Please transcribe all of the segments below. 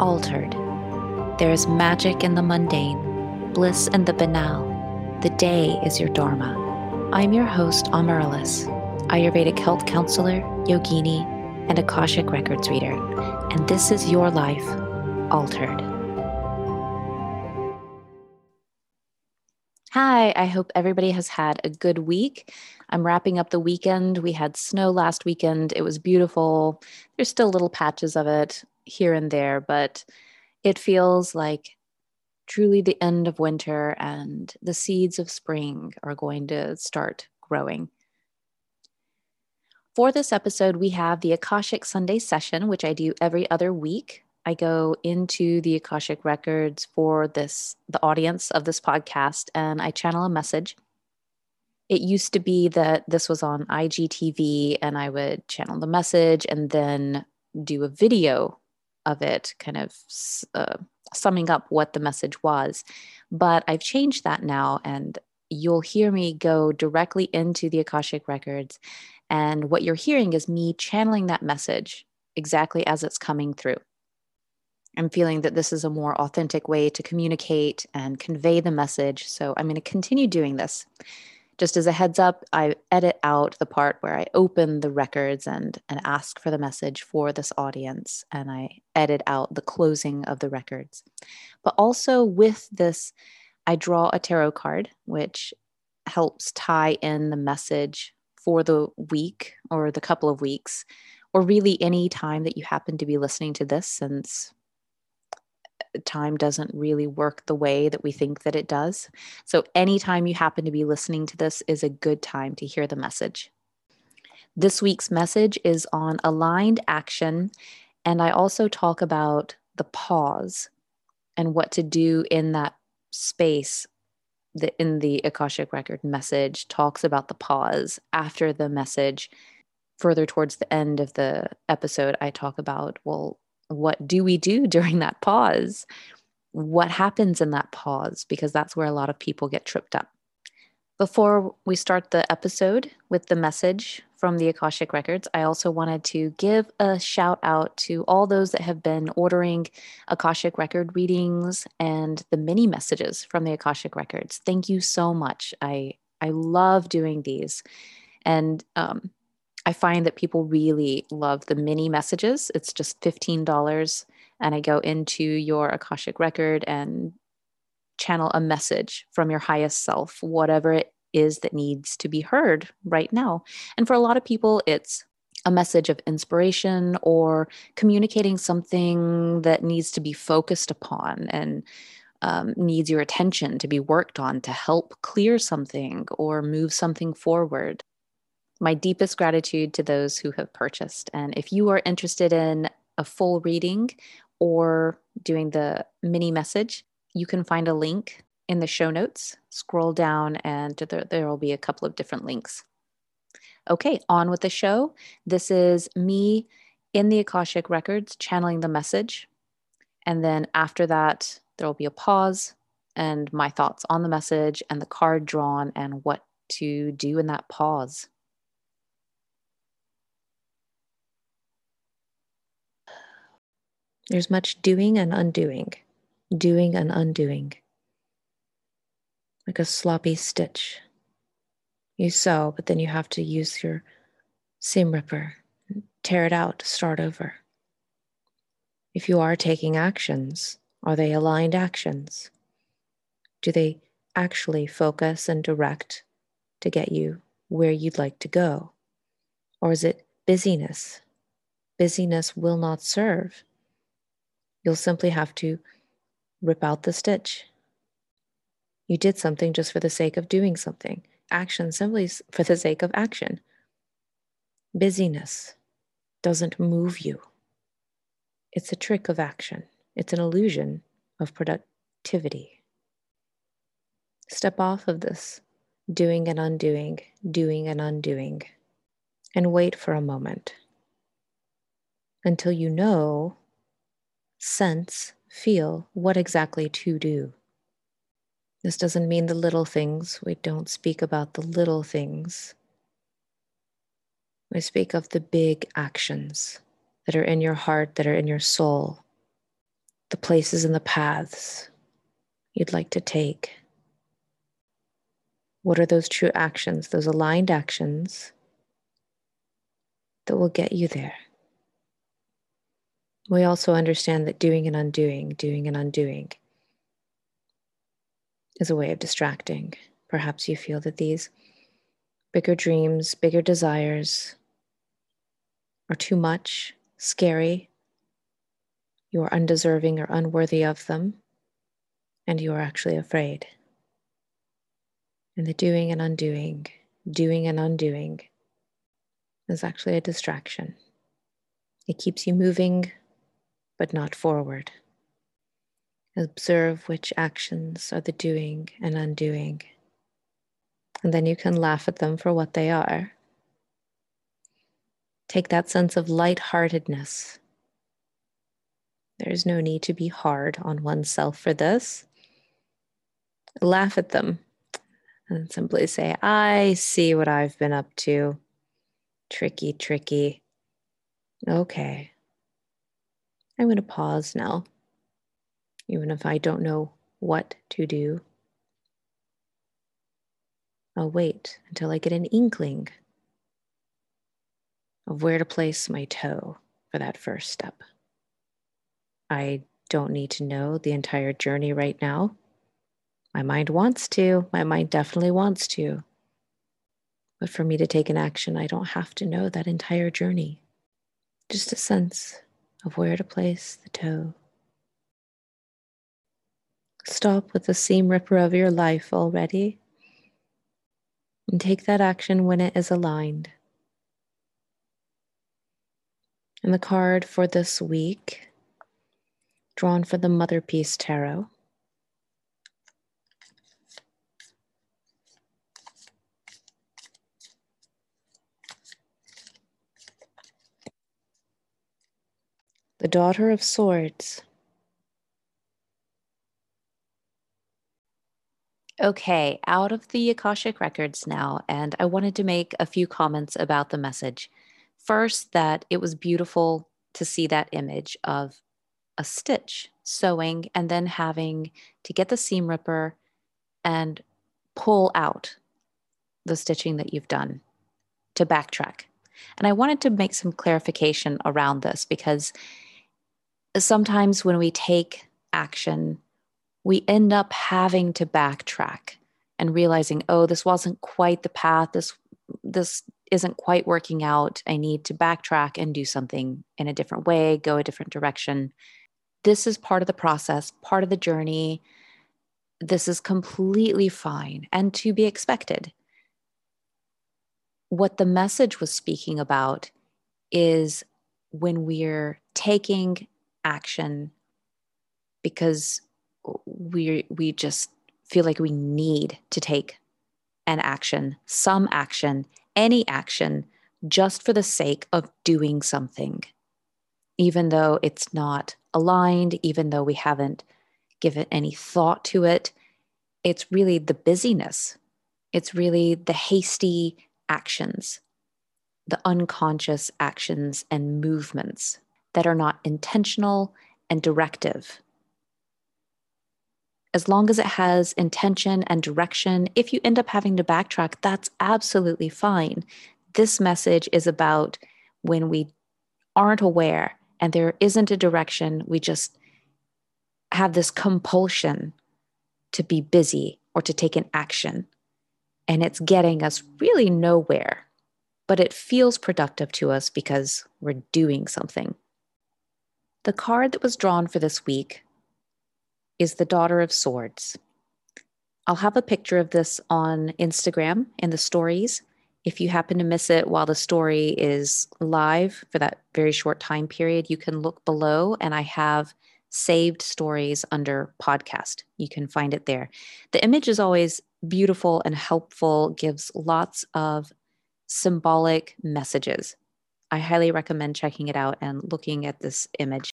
altered. There is magic in the mundane, bliss in the banal. The day is your Dharma. I'm your host, Amarylis, Ayurvedic health counselor, yogini, and Akashic Records reader, and this is your life altered. Hi, I hope everybody has had a good week. I'm wrapping up the weekend. We had snow last weekend. It was beautiful. There's still little patches of it here and there, but it feels like truly the end of winter and the seeds of spring are going to start growing. For this episode, we have the Akashic Sunday session, which I do every other week. I go into the Akashic records for this the audience of this podcast and I channel a message. It used to be that this was on IGTV and I would channel the message and then do a video of it, kind of uh, summing up what the message was. But I've changed that now and you'll hear me go directly into the Akashic records. And what you're hearing is me channeling that message exactly as it's coming through. I'm feeling that this is a more authentic way to communicate and convey the message. So I'm going to continue doing this. Just as a heads up, I edit out the part where I open the records and, and ask for the message for this audience, and I edit out the closing of the records. But also with this, I draw a tarot card, which helps tie in the message for the week or the couple of weeks, or really any time that you happen to be listening to this, since time doesn't really work the way that we think that it does. So, anytime you happen to be listening to this is a good time to hear the message. This week's message is on aligned action, and I also talk about the pause and what to do in that space that in the Akashic Record message talks about the pause after the message. Further towards the end of the episode, I talk about, well, what do we do during that pause? What happens in that pause? Because that's where a lot of people get tripped up. Before we start the episode with the message from the Akashic Records, I also wanted to give a shout out to all those that have been ordering Akashic Record readings and the mini messages from the Akashic Records. Thank you so much. I I love doing these, and um, I find that people really love the mini messages. It's just $15 and I go into your Akashic record and channel a message from your highest self, whatever it is that needs to be heard right now. And for a lot of people, it's a message of inspiration or communicating something that needs to be focused upon and um, needs your attention to be worked on to help clear something or move something forward my deepest gratitude to those who have purchased. And if you are interested in a full reading or doing the mini message, you can find a link in the show notes. Scroll down, and there, there will be a couple of different links. Okay, on with the show. This is me in the Akashic Records channeling the message. And then after that, there will be a pause and my thoughts on the message and the card drawn and what to do in that pause. There's much doing and undoing, doing and undoing, like a sloppy stitch. You sew, but then you have to use your seam ripper, tear it out, start over. If you are taking actions, are they aligned actions? Do they actually focus and direct to get you where you'd like to go? Or is it busyness? Busyness will not serve. You'll simply have to rip out the stitch. You did something just for the sake of doing something, action simply for the sake of action. Busyness doesn't move you. It's a trick of action, it's an illusion of productivity. Step off of this doing and undoing, doing and undoing, and wait for a moment until you know sense, feel what exactly to do. This doesn't mean the little things. We don't speak about the little things. We speak of the big actions that are in your heart, that are in your soul, the places and the paths you'd like to take. What are those true actions, those aligned actions that will get you there? We also understand that doing and undoing, doing and undoing is a way of distracting. Perhaps you feel that these bigger dreams, bigger desires are too much, scary, you are undeserving or unworthy of them, and you are actually afraid. And the doing and undoing, doing and undoing is actually a distraction. It keeps you moving, but not forward. Observe which actions are the doing and undoing. And then you can laugh at them for what they are. Take that sense of lightheartedness there's no need to be hard on oneself for this. Laugh at them and simply say, I see what I've been up to. Tricky, tricky. Okay. I'm going to pause now, even if I don't know what to do. I'll wait until I get an inkling of where to place my toe for that first step. I don't need to know the entire journey right now. My mind wants to, my mind definitely wants to. But for me to take an action, I don't have to know that entire journey. Just a sense of where to place the toe. Stop with the seam ripper of your life already and take that action when it is aligned. And the card for this week drawn for the Mother Peace Tarot. The Daughter of Swords. Okay, out of the Akashic Records now, and I wanted to make a few comments about the message. First, that it was beautiful to see that image of a stitch sewing and then having to get the seam ripper and pull out the stitching that you've done to backtrack. And I wanted to make some clarification around this because sometimes when we take action, we end up having to backtrack and realizing, oh, this wasn't quite the path. This this isn't quite working out. I need to backtrack and do something in a different way, go a different direction this is part of the process, part of the journey. This is completely fine and to be expected. What the message was speaking about is when we're taking action because we we just feel like we need to take an action, some action, any action just for the sake of doing something even though it's not aligned, even though we haven't given any thought to it. It's really the busyness, it's really the hasty actions, the unconscious actions and movements that are not intentional and directive. As long as it has intention and direction, if you end up having to backtrack, that's absolutely fine. This message is about when we aren't aware and there isn't a direction. We just have this compulsion to be busy or to take an action. And it's getting us really nowhere, but it feels productive to us because we're doing something. The card that was drawn for this week is the Daughter of Swords. I'll have a picture of this on Instagram in the stories. If you happen to miss it while the story is live for that very short time period, you can look below and I have saved stories under podcast. You can find it there. The image is always beautiful and helpful, gives lots of symbolic messages. I highly recommend checking it out and looking at this image.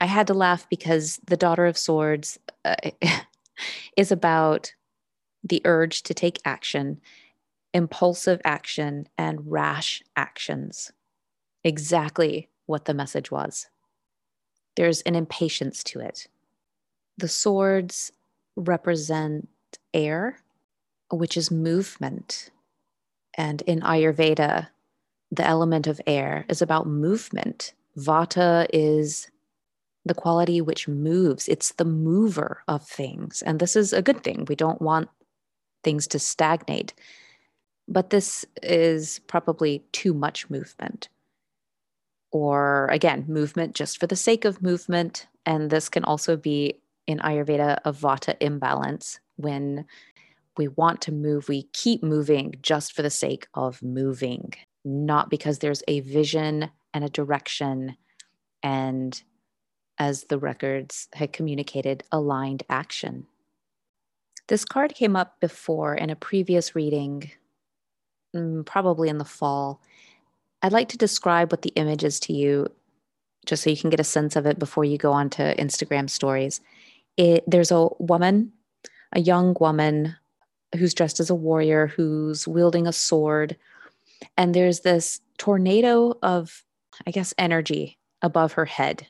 I had to laugh because the Daughter of Swords uh, is about the urge to take action impulsive action, and rash actions. Exactly what the message was. there's an impatience to it. The swords represent air, which is movement. And in Ayurveda, the element of air is about movement. Vata is the quality which moves, it's the mover of things. And this is a good thing. We don't want things to stagnate. But this is probably too much movement. Or again, movement just for the sake of movement. And this can also be in Ayurveda a vata imbalance when we want to move, we keep moving just for the sake of moving, not because there's a vision and a direction and as the records had communicated, aligned action. This card came up before in a previous reading, mm, probably in the fall. I'd like to describe what the image is to you, just so you can get a sense of it before you go on to Instagram stories. It, there's a woman, a young woman who's dressed as a warrior, who's wielding a sword. And there's this tornado of, I guess, energy above her head.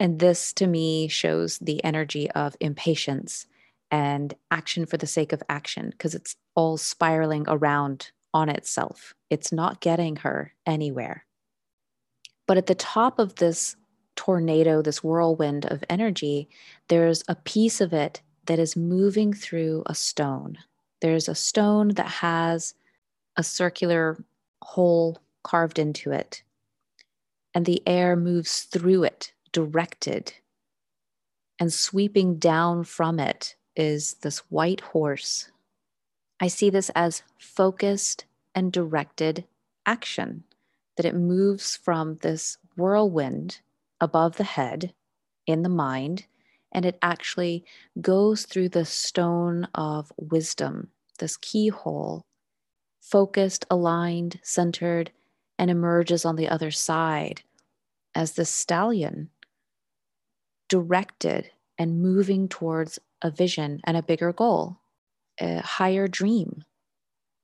And this to me shows the energy of impatience and action for the sake of action because it's all spiraling around on itself. It's not getting her anywhere. But at the top of this tornado, this whirlwind of energy, there's a piece of it that is moving through a stone. There's a stone that has a circular hole carved into it, and the air moves through it directed. And sweeping down from it is this white horse. I see this as focused and directed action, that it moves from this whirlwind above the head in the mind, and it actually goes through the stone of wisdom, this keyhole, focused, aligned, centered, and emerges on the other side as the stallion directed and moving towards a vision and a bigger goal, a higher dream.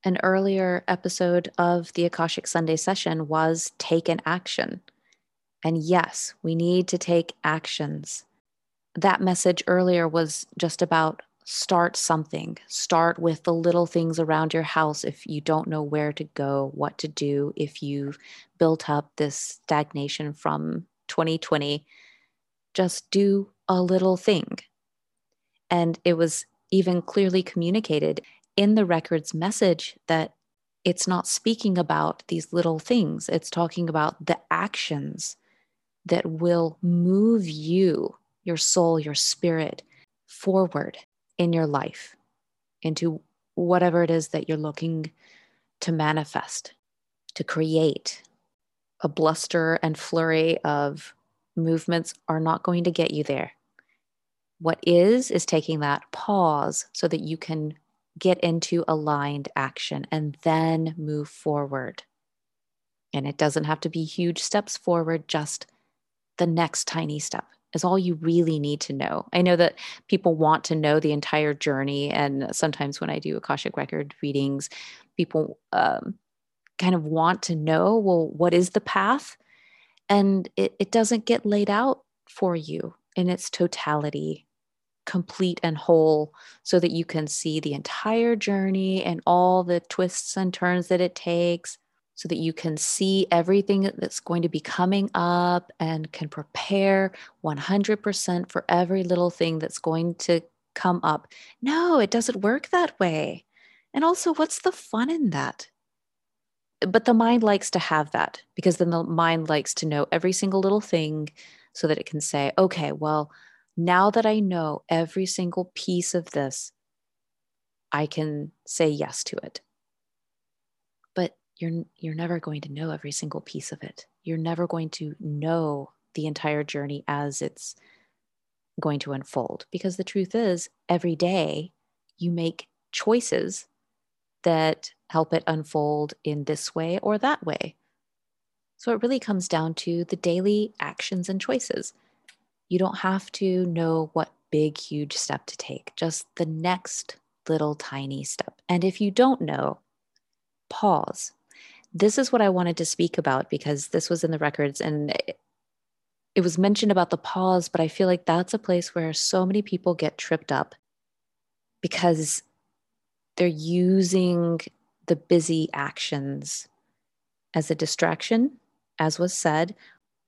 An earlier episode of the Akashic Sunday session was take an action. And yes, we need to take actions. That message earlier was just about start something. Start with the little things around your house if you don't know where to go, what to do, if you've built up this stagnation from 2020 just do a little thing. And it was even clearly communicated in the record's message that it's not speaking about these little things, it's talking about the actions that will move you, your soul, your spirit forward in your life into whatever it is that you're looking to manifest, to create. A bluster and flurry of movements are not going to get you there. What is, is taking that pause so that you can get into aligned action and then move forward. And it doesn't have to be huge steps forward, just the next tiny step is all you really need to know. I know that people want to know the entire journey. And sometimes when I do Akashic Record readings, people um, kind of want to know well, what is the path? and it, it doesn't get laid out for you in its totality complete and whole so that you can see the entire journey and all the twists and turns that it takes so that you can see everything that's going to be coming up and can prepare 100% for every little thing that's going to come up. No, it doesn't work that way. And also, what's the fun in that? but the mind likes to have that because then the mind likes to know every single little thing so that it can say, okay, well, now that I know every single piece of this, I can say yes to it. You're you're never going to know every single piece of it. You're never going to know the entire journey as it's going to unfold because the truth is every day you make choices that help it unfold in this way or that way. So it really comes down to the daily actions and choices. You don't have to know what big, huge step to take, just the next little tiny step. And if you don't know, pause. This is what I wanted to speak about because this was in the records and it was mentioned about the pause, but I feel like that's a place where so many people get tripped up because they're using the busy actions as a distraction, as was said,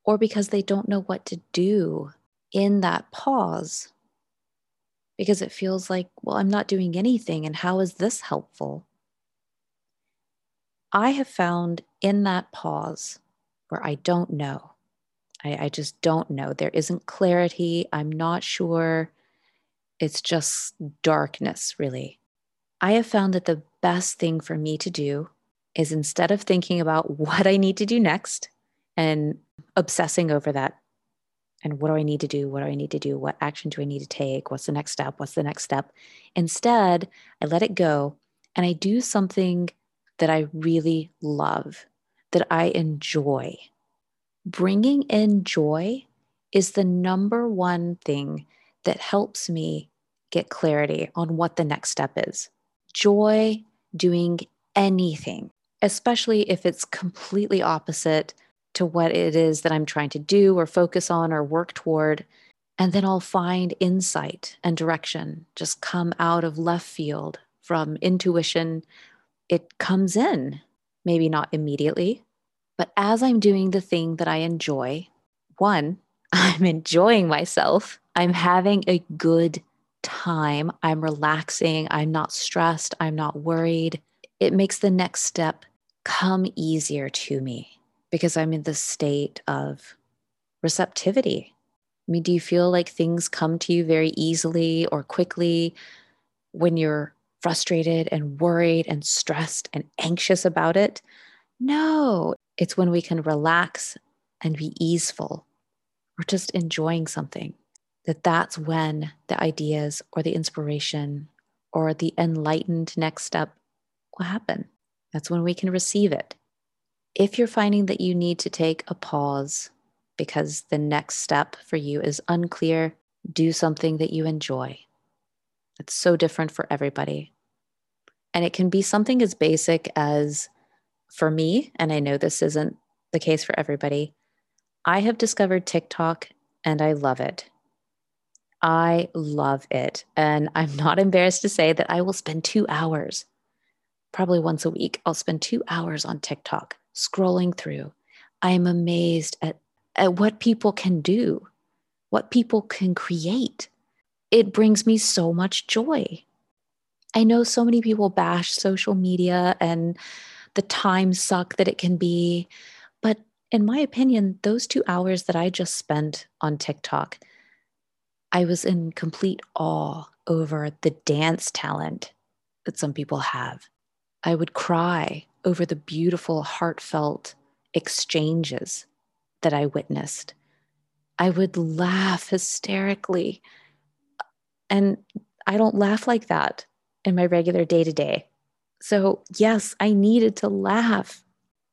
or because they don't know what to do in that pause. Because it feels like, well, I'm not doing anything, and how is this helpful? I have found in that pause where I don't know, I, I just don't know, there isn't clarity, I'm not sure, it's just darkness, really. I have found that the best thing for me to do is instead of thinking about what I need to do next and obsessing over that and what do I need to do? What do I need to do? What action do I need to take? What's the next step? What's the next step? Instead, I let it go and I do something that I really love, that I enjoy. Bringing in joy is the number one thing that helps me get clarity on what the next step is joy doing anything, especially if it's completely opposite to what it is that I'm trying to do or focus on or work toward. And then I'll find insight and direction just come out of left field from intuition. It comes in, maybe not immediately, but as I'm doing the thing that I enjoy, one, I'm enjoying myself. I'm having a good time. I'm relaxing. I'm not stressed. I'm not worried. It makes the next step come easier to me because I'm in the state of receptivity. I mean, do you feel like things come to you very easily or quickly when you're frustrated and worried and stressed and anxious about it? No, it's when we can relax and be easeful. We're just enjoying something that that's when the ideas or the inspiration or the enlightened next step will happen. That's when we can receive it. If you're finding that you need to take a pause because the next step for you is unclear, do something that you enjoy. It's so different for everybody. And it can be something as basic as for me, and I know this isn't the case for everybody, I have discovered TikTok and I love it. I love it. And I'm not embarrassed to say that I will spend two hours, probably once a week, I'll spend two hours on TikTok scrolling through. I am amazed at, at what people can do, what people can create. It brings me so much joy. I know so many people bash social media and the time suck that it can be. But in my opinion, those two hours that I just spent on TikTok, I was in complete awe over the dance talent that some people have. I would cry over the beautiful, heartfelt exchanges that I witnessed. I would laugh hysterically. And I don't laugh like that in my regular day to day. So, yes, I needed to laugh.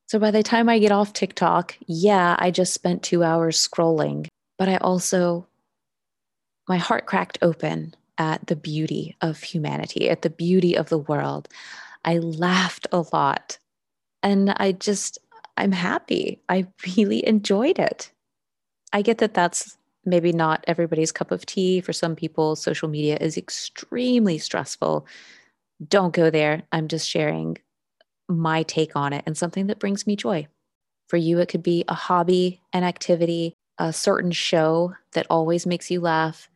So, by the time I get off TikTok, yeah, I just spent two hours scrolling, but I also my heart cracked open at the beauty of humanity, at the beauty of the world. I laughed a lot and I just, I'm happy. I really enjoyed it. I get that that's maybe not everybody's cup of tea. For some people, social media is extremely stressful. Don't go there. I'm just sharing my take on it and something that brings me joy. For you, it could be a hobby, an activity, a certain show that always makes you laugh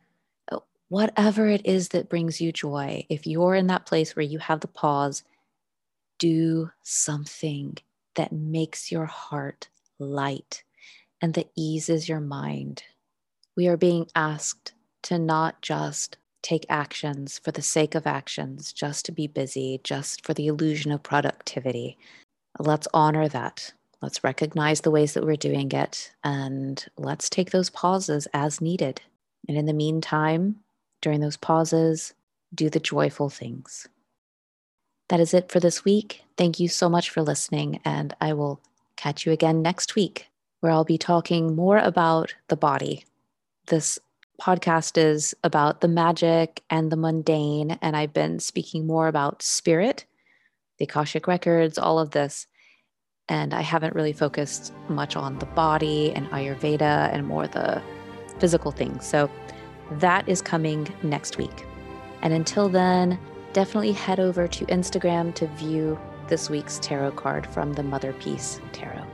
whatever it is that brings you joy, if you're in that place where you have the pause, do something that makes your heart light and that eases your mind. We are being asked to not just take actions for the sake of actions, just to be busy, just for the illusion of productivity. Let's honor that. Let's recognize the ways that we're doing it and let's take those pauses as needed. And in the meantime, during those pauses, do the joyful things. That is it for this week. Thank you so much for listening, and I will catch you again next week, where I'll be talking more about the body. This podcast is about the magic and the mundane, and I've been speaking more about spirit, the Akashic records, all of this. And I haven't really focused much on the body and Ayurveda and more the physical things. So that is coming next week. And until then, definitely head over to Instagram to view this week's tarot card from the Mother Peace Tarot.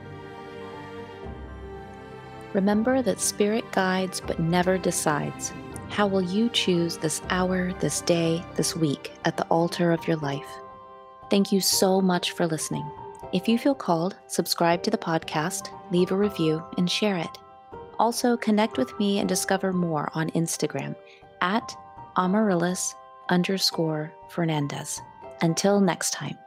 Remember that spirit guides but never decides. How will you choose this hour, this day, this week at the altar of your life? Thank you so much for listening. If you feel called, subscribe to the podcast, leave a review, and share it. Also, connect with me and discover more on Instagram at Amarylis underscore Fernandez. Until next time.